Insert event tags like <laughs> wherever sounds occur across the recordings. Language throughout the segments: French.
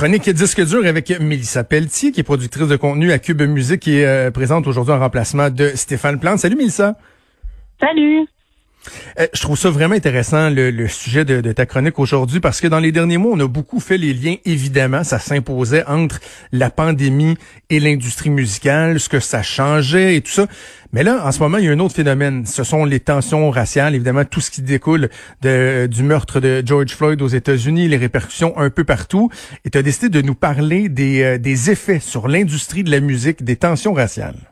Chronique disque dur avec Mélissa Pelletier, qui est productrice de contenu à Cube Musique et est présente aujourd'hui en remplacement de Stéphane Plante. Salut Mélissa. Salut. Euh, je trouve ça vraiment intéressant le, sujet de, ta chronique aujourd'hui parce que dans les derniers mois, on a beaucoup fait les liens. Évidemment, ça s'imposait entre la pandémie et l'industrie musicale, ce que ça changeait et tout ça. Mais là, en ce moment, il y a un autre phénomène. Ce sont les tensions raciales, évidemment, tout ce qui découle du meurtre de George Floyd aux États-Unis, les répercussions un peu partout. Et tu as décidé de nous parler euh, des effets sur l'industrie de la musique, des tensions raciales.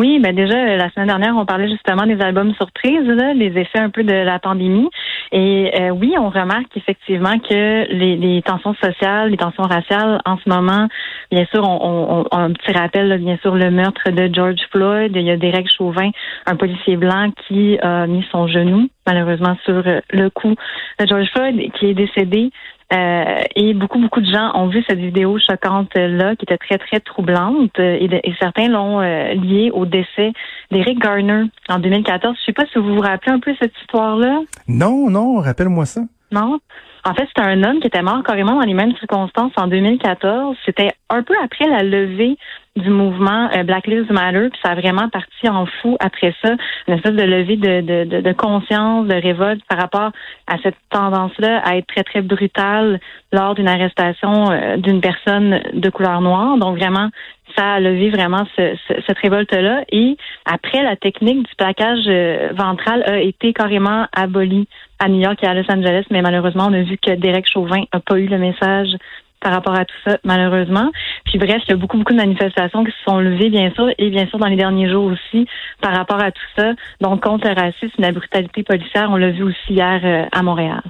Oui, ben déjà la semaine dernière, on parlait justement des albums surprises, là, les effets un peu de la pandémie. Et euh, oui, on remarque effectivement que les, tensions sociales, les tensions raciales, en ce moment, bien sûr, on, on, un petit rappel, bien sûr, le meurtre de George Floyd. Il y a Derek Chauvin, un policier blanc qui a mis son genou malheureusement sur le cou de George Floyd, qui est décédé. Euh, et beaucoup, beaucoup de gens ont vu cette vidéo choquante-là, qui était très, très troublante. Et, et certains l'ont euh, liée au décès d'Eric Garner en 2014. Je sais pas si vous vous rappelez un peu cette histoire-là. Non, non, rappelle-moi ça. Non? En fait, c'était un homme qui était mort carrément dans les mêmes circonstances en 2014. C'était un peu après la levée du mouvement euh, Black Lives Matter, puis ça a vraiment parti en fou après ça, une espèce de levée de, de, de, conscience, de révolte par rapport à cette tendance-là à être très, très brutale lors d'une arrestation euh, d'une personne de couleur noire. Donc vraiment, ça a levé vraiment cette révolte-là. Et après, la technique du plaquage euh, ventral a été carrément abolie à New York et à Los Angeles, mais malheureusement, on a vu que Derek Chauvin n'a pas eu le message par rapport à tout ça, malheureusement. Puis bref, il y a beaucoup, beaucoup de manifestations qui se sont levées, bien sûr, et bien sûr dans les derniers jours aussi, par rapport à tout ça. Donc, contre le racisme, la brutalité policière, on l'a vu aussi hier euh, à Montréal.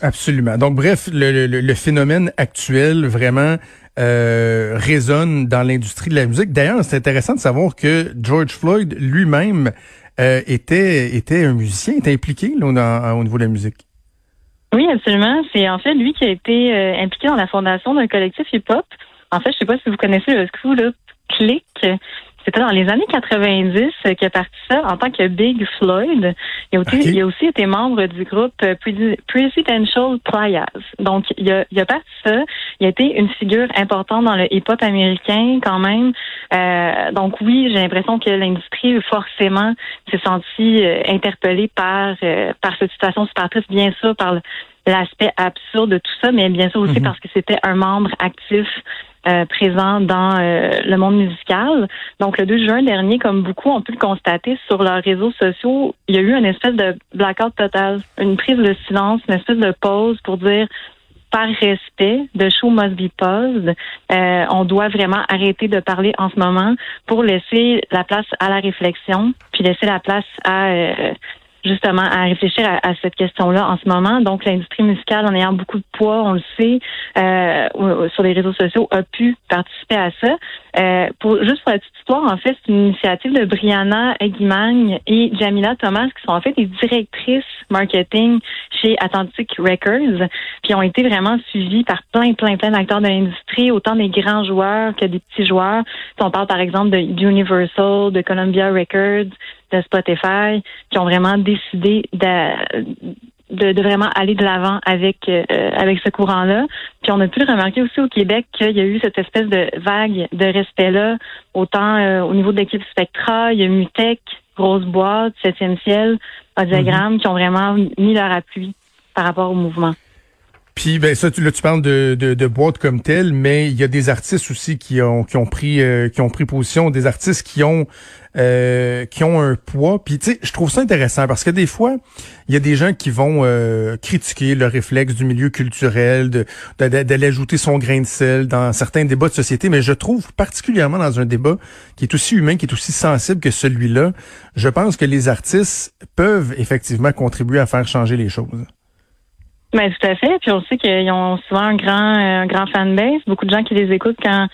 Absolument. Donc, bref, le, le, phénomène actuel vraiment euh, résonne dans l'industrie de la musique. D'ailleurs, c'est intéressant de savoir que George Floyd lui-même euh, était, était un musicien, était impliqué là, au niveau de la musique. Oui, absolument. C'est en fait lui qui a été euh, impliqué dans la fondation d'un collectif hip-hop. En fait, je sais pas si vous connaissez le là, Click. C'était dans les années 90 qu'il a parti ça en tant que Big Floyd. Il a aussi, il a aussi été membre du groupe Presidential Playas. Donc, il a, il a parti ça. Il a été une figure importante dans le hip-hop américain quand même. Euh, donc oui, j'ai l'impression que l'industrie forcément s'est sentie euh, interpellée par euh, par cette situation super triste, bien sûr, par l'aspect absurde de tout ça, mais bien sûr aussi mm-hmm. parce que c'était un membre actif euh, présent dans euh, le monde musical. Donc, le 2 juin dernier, comme beaucoup ont pu le constater sur leurs réseaux sociaux, il y a eu une espèce de blackout total, une prise de silence, une espèce de pause pour dire par respect, de show must be paused. Euh, on doit vraiment arrêter de parler en ce moment pour laisser la place à la réflexion, puis laisser la place à justement à réfléchir à, cette question-là en ce moment. Donc, l'industrie musicale, en ayant beaucoup de poids, on le sait, euh, sur les réseaux sociaux, a pu participer à ça. Euh, pour juste pour la petite histoire, en fait, c'est une initiative de Brianna Eguimagne et Jamila Thomas, qui sont en fait des directrices marketing chez Atlantic Records, qui ont été vraiment suivies par plein, plein, plein d'acteurs de l'industrie, autant des grands joueurs que des petits joueurs. Si on parle par exemple de Universal, de Columbia Records, de Spotify qui ont vraiment décidé de, de, vraiment aller de l'avant avec euh, avec ce courant-là. Puis on a pu le remarquer aussi au Québec qu'il y a eu cette espèce de vague de respect-là, autant euh, au niveau de l'équipe Spectra, il y a Mutec, Grosse Boîte, Septième Ciel, Diagramme, mm qui ont vraiment mis leur appui par rapport au mouvement. Puis ben ça, tu, là, tu parles de, de, de boîte comme telle, mais il y a des artistes aussi qui ont qui ont pris euh, qui ont pris position, des artistes qui ont euh, qui ont un poids. Puis tu sais, je trouve ça intéressant parce que des fois, il y a des gens qui vont euh, critiquer le réflexe du milieu culturel, de d'aller ajouter son grain de sel dans certains débats de société. Mais je trouve particulièrement dans un débat qui est aussi humain, qui est aussi sensible que celui-là, je pense que les artistes peuvent effectivement contribuer à faire changer les choses. Ben, tout à fait. Puis on sait qu'ils ont souvent un grand, un grand fanbase, beaucoup de gens qui les écoutent quand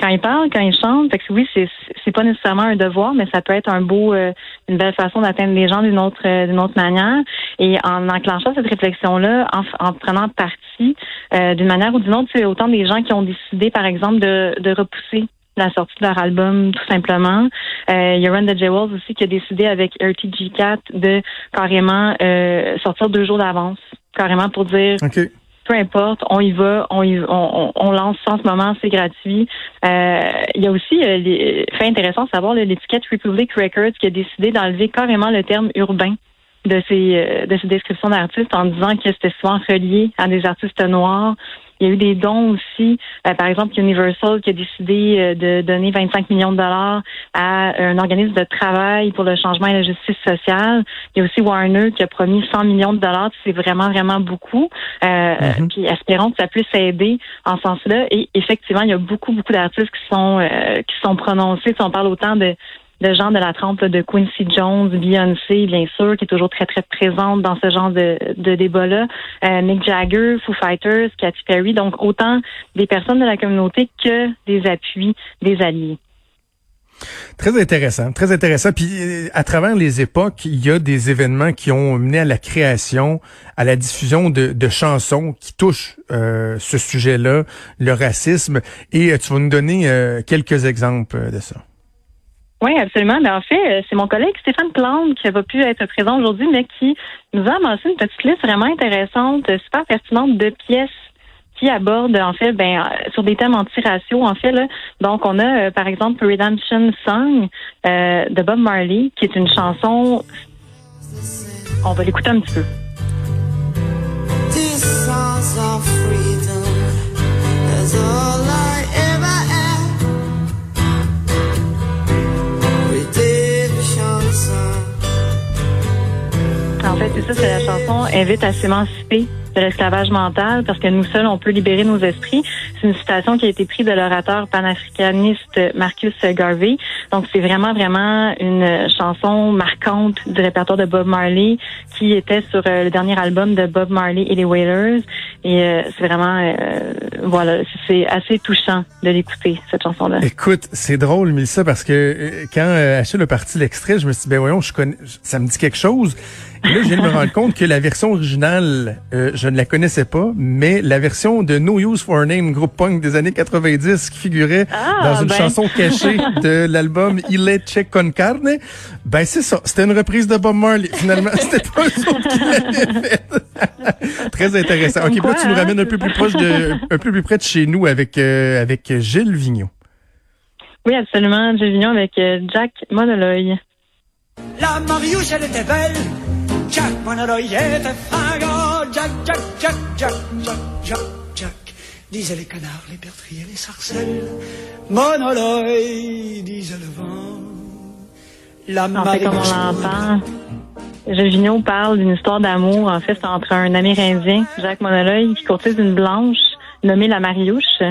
quand ils parlent, quand ils chantent. Fait que oui, c'est c'est pas nécessairement un devoir, mais ça peut être un beau, euh, une belle façon d'atteindre les gens d'une autre euh, d'une autre manière. Et en enclenchant cette réflexion-là, en, en prenant parti euh, d'une manière ou d'une autre, c'est autant des gens qui ont décidé, par exemple, de, de repousser la sortie de leur album, tout simplement. Euh, il y a aussi qui a décidé avec RTG4 de carrément sortir deux jours d'avance carrément pour dire peu importe, on y va, on, y, on, on, lance ça en ce moment, c'est gratuit. Euh, il y a aussi euh, les, fait intéressant de savoir l'étiquette Republic Records qui a décidé d'enlever carrément le terme urbain de ces euh, de ces descriptions d'artistes en disant que c'était souvent relié à des artistes noirs il y a eu des dons aussi. Euh, par exemple, Universal qui a décidé euh, de donner 25 millions de dollars à un organisme de travail pour le changement et la justice sociale. Il y a aussi Warner qui a promis 100 millions de dollars. C'est vraiment, vraiment beaucoup. Euh, mhm. Puis espérons que ça puisse aider en ce sens-là. Et effectivement, il y a beaucoup, beaucoup d'artistes qui sont qui sont prononcés. Si on parle autant de de gens de la trempe de Quincy Jones, Beyoncé, bien sûr, qui est toujours très, très présente dans ce genre de, de débat-là. Euh, Mick Jagger, Foo Fighters, Katy Perry. Donc, autant des personnes de la communauté que des appuis des alliés. Très intéressant, très intéressant. Puis euh, à travers les époques, il y a des événements qui ont mené à la création, à la diffusion de, de chansons qui touchent euh, ce sujet-là, le racisme. Et euh, tu vas nous donner quelques exemples de ça. Oui, absolument. Mais en fait, euh, c'est mon collègue Stéphane Plante qui va pu être présent aujourd'hui, mais qui nous a amassé une petite liste vraiment intéressante, super pertinente de pièces qui abordent en fait ben euh, sur des thèmes anti-raciaux en fait là. Donc on a euh, par exemple Redemption Song de Bob Marley qui est une chanson on va l'écouter un petit peu. C'est ça, c'est la chanson Invite à s'émanciper de l'esclavage mental parce que nous seuls, on peut libérer nos esprits. C'est une citation qui a été prise de l'orateur panafricaniste Marcus Garvey. Donc, c'est vraiment, vraiment une chanson marquante du répertoire de Bob Marley qui était sur euh, le dernier album de Bob Marley et les Wailers. Et euh, c'est vraiment, euh, voilà, c'est assez touchant de l'écouter, cette chanson-là. Écoute, c'est drôle, Mélissa, parce que quand Achille a parti l'extrait, je me suis dit, ben voyons, je connais, ça me dit quelque chose. Et là, je viens de me rendre compte que la version originale, je ne la connaissais pas, mais la version de No Use for a Name, groupe punk des années 90, qui figurait ah, dans une ben. chanson cachée <laughs> de l'album Il est con carne, ben c'est ça. C'était une reprise de Bob Marley. Finalement, <laughs> c'était pas eux autres qui l'avaient fait. Très intéressant. Ok, là, tu nous hein? ramènes un peu plus proche de, un peu plus près de chez nous avec, euh, avec Gilles Vigneault. Oui, absolument. Gilles Vigneault avec euh, Jack Monoloy. La Mariouche, elle était belle. Jack Monoloy était fringant. Jack, Jack, Jack, Jack, Jack, Jack, Jack. Disaient les canards, les bertriers, les sarcelles. Monoloy, disait le vent. La en fait, comme on l'entend, Gilles parle d'une histoire d'amour, en fait, entre un Amérindien, Jacques Monoloy, qui courtise une blanche nommée la Mariouche.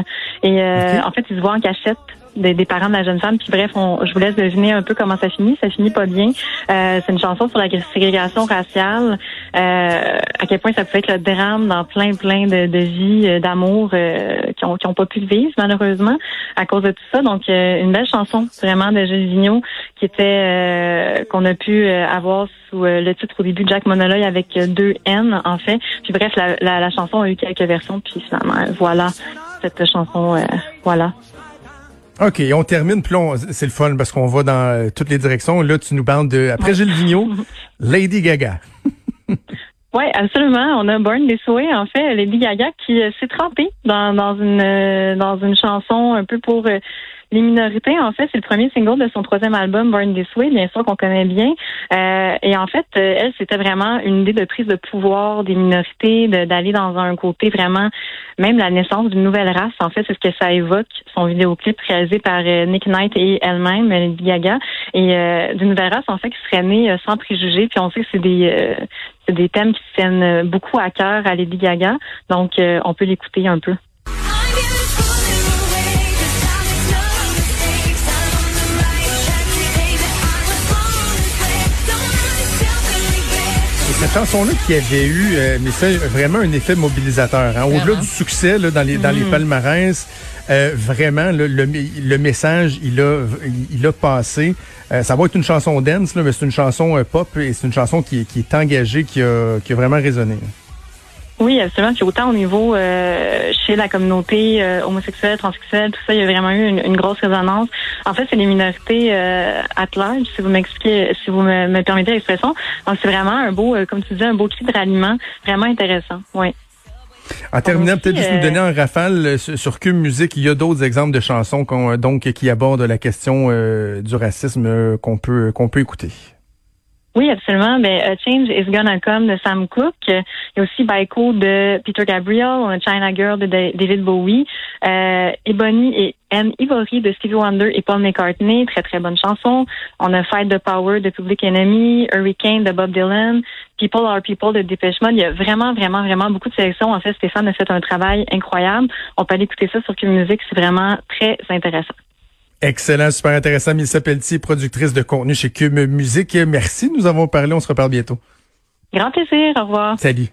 Et euh, en fait, il se voit en cachette des, parents de la jeune femme. Puis bref, je vous laisse deviner un peu comment ça finit. Ça finit pas bien. Euh, c'est une chanson sur la ségrégation raciale. Euh, à quel point ça peut être le drame dans plein, plein de, de vies euh, d'amour qui ont qui ont pas pu vivre malheureusement à cause de tout ça. Donc une belle chanson vraiment de Gilles Vigneault qui était qu'on a pu avoir sous le titre au début Jack Monoloy avec deux N en fait. Puis bref, la, la, la chanson a eu quelques versions. Puis finalement, voilà cette chanson. voilà. OK, on termine, puis là, c'est le fun parce qu'on va dans euh, toutes les directions. Là, tu nous parles de, après Gilles Vigneault, <laughs> Lady Gaga. oui, absolument. On a Born This Way, en fait, Lady Gaga qui euh, s'est trempée dans, dans une euh, dans une chanson un peu pour les minorités, en fait, c'est le premier single de son troisième album, Born This Way, bien sûr qu'on connaît bien. Euh, et en fait, euh, elle, c'était vraiment une idée de prise de pouvoir des minorités, d'aller dans un côté vraiment, même la naissance d'une nouvelle race. En fait, c'est ce que ça évoque, son vidéoclip réalisé par euh, Nick Knight et elle-même, Lady Gaga, et d'une nouvelle race, en fait, qui serait née sans préjugés. Puis on sait que c'est des des thèmes qui tiennent beaucoup à cœur à Lady Gaga. Donc, on peut l'écouter un peu. Cette chanson-là qui avait eu, euh, mais ça, vraiment un effet mobilisateur. Hein. Au-delà du succès là, dans les dans les mm. palmarès, euh, vraiment le, le, message il a il a passé. Euh, ça va être une chanson dance, là, mais c'est une chanson pop et c'est une chanson qui, qui est engagée, qui a, qui a vraiment résonné. Oui, absolument. Puis autant au niveau euh, chez la communauté euh, homosexuelle, transsexuelle, tout ça, il y a vraiment eu une, grosse résonance. En fait, c'est les minorités euh, at large, si vous m'expliquez, si vous me, permettez l'expression. Donc c'est vraiment un beau, comme tu disais, un beau clip de ralliement, vraiment intéressant. Oui. En terminant, peut-être juste nous donner un rafale sur Cube Musique. Il y a d'autres exemples de chansons donc qui abordent la question du racisme qu'on peut qu'on peut écouter. Oui, absolument. Ben, A Change is Gonna Come de Sam Cooke. Il y a aussi Baiko de Peter Gabriel. China Girl de David Bowie. Euh, Ebony et M. Ivory de Stevie Wonder et Paul McCartney. Très, très bonne chanson. On a Fight the Power de Public Enemy. Hurricane de Bob Dylan. People Are People de Depeche Mode. Il y a vraiment, vraiment, vraiment beaucoup de sélections. En fait, Stéphane a fait un travail incroyable. On peut aller écouter ça sur Q Music. C'est vraiment très intéressant. Excellent, super intéressant. Mélissa Pelletier, productrice de contenu chez Cube Musique. Merci, nous avons parlé. On se reparle bientôt. Grand plaisir. Au revoir. Salut.